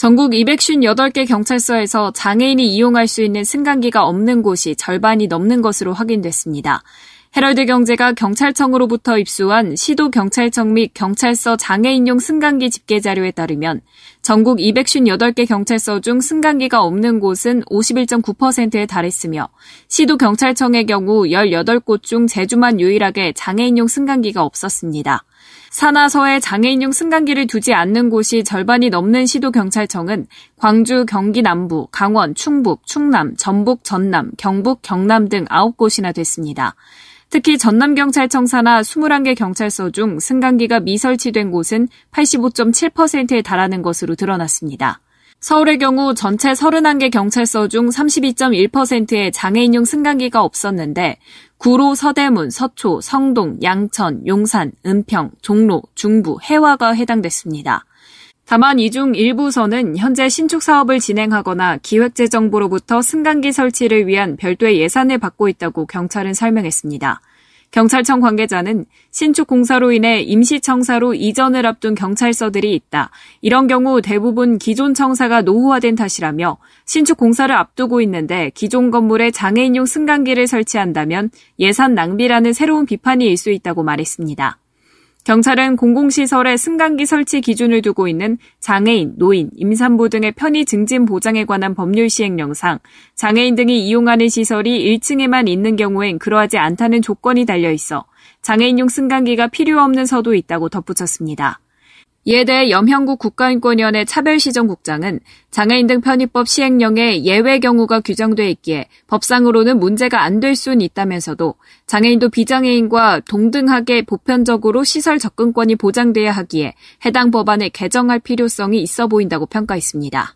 전국 258개 경찰서에서 장애인이 이용할 수 있는 승강기가 없는 곳이 절반이 넘는 것으로 확인됐습니다. 헤럴드 경제가 경찰청으로부터 입수한 시도 경찰청 및 경찰서 장애인용 승강기 집계 자료에 따르면 전국 258개 경찰서 중 승강기가 없는 곳은 51.9%에 달했으며 시도 경찰청의 경우 18곳 중 제주만 유일하게 장애인용 승강기가 없었습니다. 산하서에 장애인용 승강기를 두지 않는 곳이 절반이 넘는 시도 경찰청은 광주, 경기 남부, 강원, 충북, 충남, 전북, 전남, 경북, 경남 등 9곳이나 됐습니다. 특히 전남경찰청 산하 21개 경찰서 중 승강기가 미설치된 곳은 85.7%에 달하는 것으로 드러났습니다. 서울의 경우 전체 31개 경찰서 중 32.1%의 장애인용 승강기가 없었는데 구로, 서대문, 서초, 성동, 양천, 용산, 은평, 종로, 중부, 해화가 해당됐습니다. 다만 이 중 일부서는 현재 신축 사업을 진행하거나 기획재정부로부터 승강기 설치를 위한 별도의 예산을 받고 있다고 경찰은 설명했습니다. 경찰청 관계자는 신축 공사로 인해 임시청사로 이전을 앞둔 경찰서들이 있다. 이런 경우 대부분 기존 청사가 노후화된 탓이라며 신축 공사를 앞두고 있는데 기존 건물에 장애인용 승강기를 설치한다면 예산 낭비라는 새로운 비판이 일 수 있다고 말했습니다. 경찰은 공공시설의 승강기 설치 기준을 두고 있는 장애인, 노인, 임산부 등의 편의 증진 보장에 관한 법률 시행령상 장애인 등이 이용하는 시설이 1층에만 있는 경우엔 그러하지 않다는 조건이 달려 있어 장애인용 승강기가 필요 없는 서도 있다고 덧붙였습니다. 이에 대해 염형국 국가인권위원회 차별시정국장은 장애인 등 편의법 시행령에 예외 경우가 규정돼 있기에 법상으로는 문제가 안 될 수는 있다면서도 장애인도 비장애인과 동등하게 보편적으로 시설 접근권이 보장돼야 하기에 해당 법안을 개정할 필요성이 있어 보인다고 평가했습니다.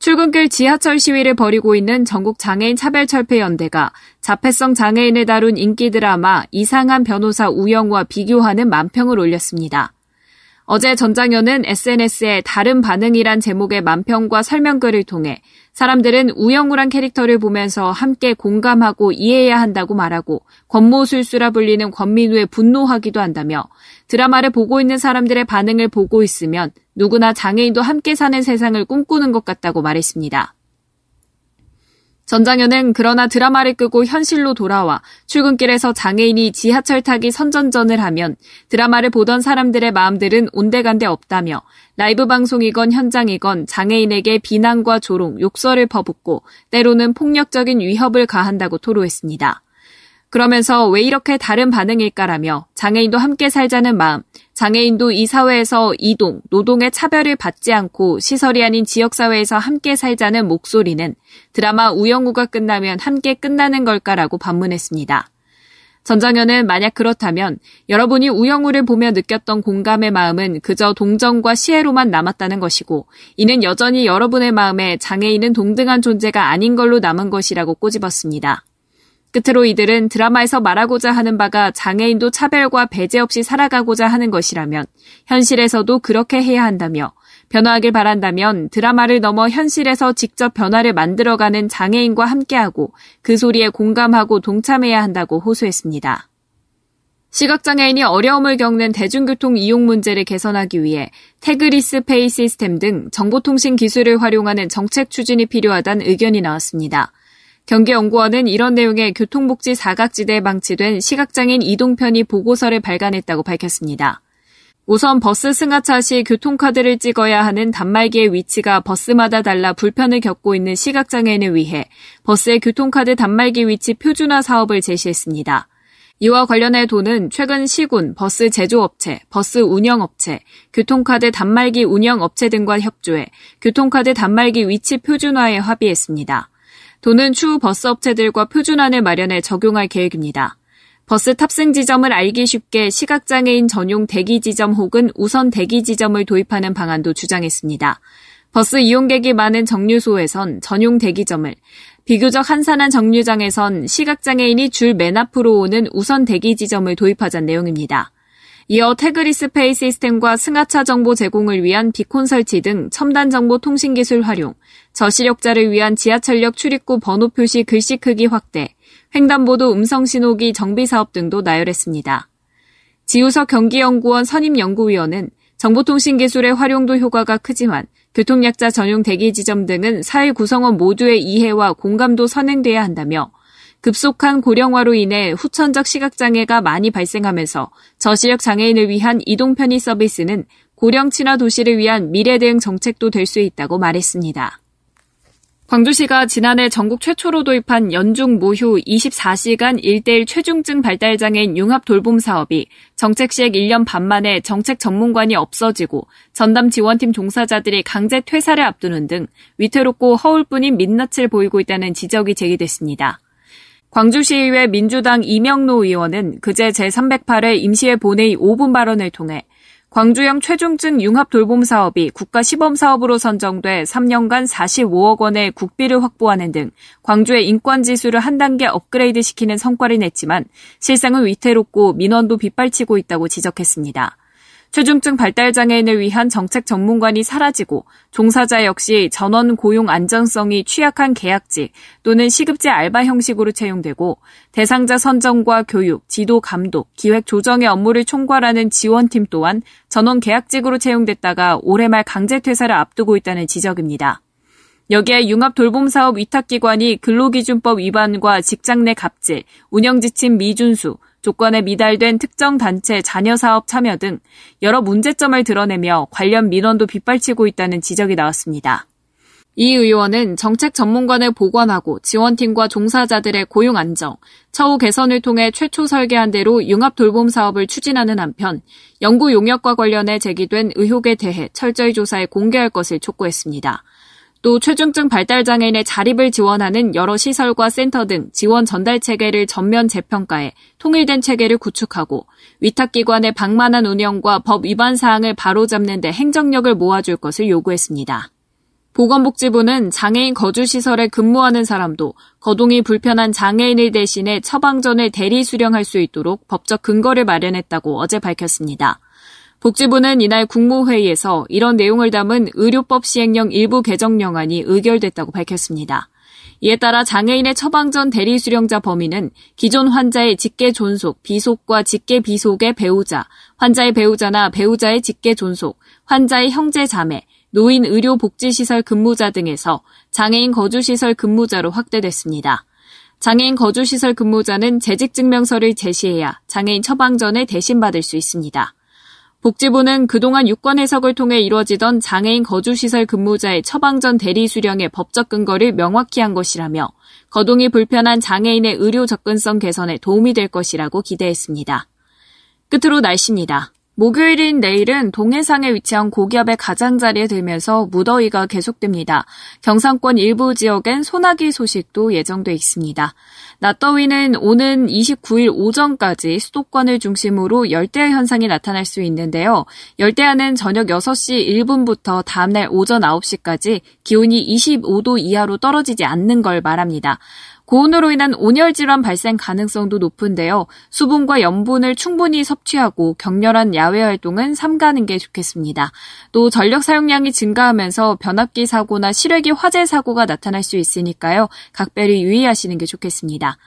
출근길 지하철 시위를 벌이고 있는 전국 장애인 차별철폐연대가 자폐성 장애인을 다룬 인기 드라마 이상한 변호사 우영우와 비교하는 만평을 올렸습니다. 어제 전장현은 SNS에 다른 반응이란 제목의 만평과 설명글을 통해 사람들은 우영우란 캐릭터를 보면서 함께 공감하고 이해해야 한다고 말하고 권모술수라 불리는 권민우에 분노하기도 한다며 드라마를 보고 있는 사람들의 반응을 보고 있으면 누구나 장애인도 함께 사는 세상을 꿈꾸는 것 같다고 말했습니다. 전장현은 그러나 드라마를 끄고 현실로 돌아와 출근길에서 장애인이 지하철 타기 선전전을 하면 드라마를 보던 사람들의 마음들은 온데간데 없다며 라이브 방송이건 현장이건 장애인에게 비난과 조롱, 욕설을 퍼붓고 때로는 폭력적인 위협을 가한다고 토로했습니다. 그러면서 왜 이렇게 다른 반응일까라며 장애인도 함께 살자는 마음, 장애인도 이 사회에서 이동, 노동의 차별을 받지 않고 시설이 아닌 지역사회에서 함께 살자는 목소리는 드라마 우영우가 끝나면 함께 끝나는 걸까라고 반문했습니다. 전장현은 만약 그렇다면 여러분이 우영우를 보며 느꼈던 공감의 마음은 그저 동정과 시혜로만 남았다는 것이고 이는 여전히 여러분의 마음에 장애인은 동등한 존재가 아닌 걸로 남은 것이라고 꼬집었습니다. 끝으로 이들은 드라마에서 말하고자 하는 바가 장애인도 차별과 배제 없이 살아가고자 하는 것이라면 현실에서도 그렇게 해야 한다며 변화하길 바란다면 드라마를 넘어 현실에서 직접 변화를 만들어가는 장애인과 함께하고 그 소리에 공감하고 동참해야 한다고 호소했습니다. 시각장애인이 어려움을 겪는 대중교통 이용 문제를 개선하기 위해 tagless pay 시스템 등 정보통신 기술을 활용하는 정책 추진이 필요하다는 의견이 나왔습니다. 경기연구원은 이런 내용의 교통복지 사각지대에 방치된 시각장애인 이동편의 보고서를 발간했다고 밝혔습니다. 우선 버스 승하차 시 교통카드를 찍어야 하는 단말기의 위치가 버스마다 달라 불편을 겪고 있는 시각장애인을 위해 버스의 교통카드 단말기 위치 표준화 사업을 제시했습니다. 이와 관련해 도는 최근 시군, 버스 제조업체, 버스 운영업체, 교통카드 단말기 운영업체 등과 협조해 교통카드 단말기 위치 표준화에 합의했습니다. 도는 추후 버스 업체들과 표준안을 마련해 적용할 계획입니다. 버스 탑승 지점을 알기 쉽게 시각장애인 전용 대기 지점 혹은 우선 대기 지점을 도입하는 방안도 주장했습니다. 버스 이용객이 많은 정류소에선 전용 대기점을, 비교적 한산한 정류장에선 시각장애인이 줄 맨 앞으로 오는 우선 대기 지점을 도입하자는 내용입니다. 이어 태그리스페이 시스템과 승하차 정보 제공을 위한 비콘 설치 등 첨단 정보 통신 기술 활용, 저시력자를 위한 지하철역 출입구 번호 표시 글씨 크기 확대, 횡단보도 음성 신호기 정비 사업 등도 나열했습니다. 지우석 경기연구원 선임연구위원은 정보통신기술의 활용도 효과가 크지만 교통약자 전용 대기 지점 등은 사회 구성원 모두의 이해와 공감도 선행돼야 한다며 급속한 고령화로 인해 후천적 시각장애가 많이 발생하면서 저시력 장애인을 위한 이동 편의 서비스는 고령 친화 도시를 위한 미래 대응 정책도 될 수 있다고 말했습니다. 광주시가 지난해 전국 최초로 도입한 연중 무휴 24시간 1대1 최중증 발달장애인 융합 돌봄 사업이 정책 시행 1년 반 만에 정책 전문관이 없어지고 전담 지원팀 종사자들이 강제 퇴사를 앞두는 등 위태롭고 허울뿐인 민낯을 보이고 있다는 지적이 제기됐습니다. 광주시의회 민주당 이명노 의원은 그제 제308회 임시회 본회의 5분 발언을 통해 광주형 최중증 융합 돌봄 사업이 국가 시범 사업으로 선정돼 3년간 45억 원의 국비를 확보하는 등 광주의 인권 지수를 한 단계 업그레이드 시키는 성과를 냈지만 실상은 위태롭고 민원도 빗발치고 있다고 지적했습니다. 최중증 발달 장애인을 위한 정책 전문관이 사라지고 종사자 역시 전원 고용 안정성이 취약한 계약직 또는 시급제 알바 형식으로 채용되고 대상자 선정과 교육, 지도 감독, 기획 조정의 업무를 총괄하는 지원팀 또한 전원 계약직으로 채용됐다가 올해 말 강제 퇴사를 앞두고 있다는 지적입니다. 여기에 융합 돌봄 사업 위탁기관이 근로기준법 위반과 직장 내 갑질, 운영지침 미준수, 조건에 미달된 특정 단체 자녀 사업 참여 등 여러 문제점을 드러내며 관련 민원도 빗발치고 있다는 지적이 나왔습니다. 이 의원은 정책 전문관을 복원하고 지원팀과 종사자들의 고용 안정, 처우 개선을 통해 최초 설계한 대로 융합 돌봄 사업을 추진하는 한편 연구 용역과 관련해 제기된 의혹에 대해 철저히 조사해 공개할 것을 촉구했습니다. 또 최중증 발달장애인의 자립을 지원하는 여러 시설과 센터 등 지원 전달 체계를 전면 재평가해 통일된 체계를 구축하고 위탁기관의 방만한 운영과 법 위반 사항을 바로잡는 데 행정력을 모아줄 것을 요구했습니다. 보건복지부는 장애인 거주시설에 근무하는 사람도 거동이 불편한 장애인을 대신해 처방전을 대리 수령할 수 있도록 법적 근거를 마련했다고 어제 밝혔습니다. 복지부는 이날 국무회의에서 이런 내용을 담은 의료법 시행령 일부 개정령안이 의결됐다고 밝혔습니다. 이에 따라 장애인의 처방 전 대리 수령자 범위는 기존 환자의 직계 존속, 비속과 직계 비속의 배우자, 환자의 배우자나 배우자의 직계 존속, 환자의 형제 자매, 노인 의료 복지 시설 근무자 등에서 장애인 거주 시설 근무자로 확대됐습니다. 장애인 거주 시설 근무자는 재직 증명서를 제시해야 장애인 처방전을 대신 받을 수 있습니다. 복지부는 그동안 유권 해석을 통해 이루어지던 장애인 거주시설 근무자의 처방전 대리 수령의 법적 근거를 명확히 한 것이라며 거동이 불편한 장애인의 의료 접근성 개선에 도움이 될 것이라고 기대했습니다. 끝으로 날씨입니다. 목요일인 내일은 동해상에 위치한 고기압의 가장자리에 들면서 무더위가 계속됩니다. 경상권 일부 지역엔 소나기 소식도 예정돼 있습니다. 낮더위는 오는 29일 오전까지 수도권을 중심으로 열대야 현상이 나타날 수 있는데요. 열대야는 저녁 6시 1분부터 다음날 오전 9시까지 기온이 25도 이하로 떨어지지 않는 걸 말합니다. 고온으로 인한 온열 질환 발생 가능성도 높은데요. 수분과 염분을 충분히 섭취하고 격렬한 야외 활동은 삼가는 게 좋겠습니다. 또 전력 사용량이 증가하면서 변압기 사고나 실외기 화재 사고가 나타날 수 있으니까요. 각별히 유의하시는 게 좋겠습니다.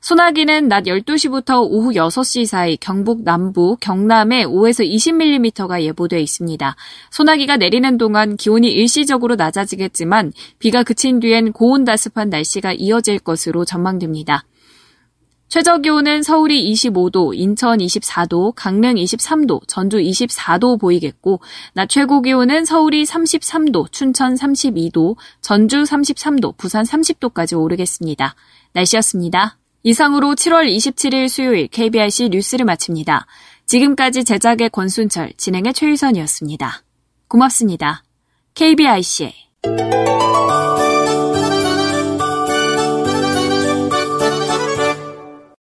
소나기는 낮 12시부터 오후 6시 사이 경북 남부, 경남에 5에서 20mm가 예보되어 있습니다. 소나기가 내리는 동안 기온이 일시적으로 낮아지겠지만 비가 그친 뒤엔 고온다습한 날씨가 이어질 것으로 전망됩니다. 최저 기온은 서울이 25도, 인천 24도, 강릉 23도, 전주 24도 보이겠고, 낮 최고 기온은 서울이 33도, 춘천 32도, 전주 33도, 부산 30도까지 오르겠습니다. 날씨였습니다. 이상으로 7월 27일 수요일 KBRC 뉴스를 마칩니다. 지금까지 제작의 권순철, 진행의 최유선이었습니다. 고맙습니다. KBIC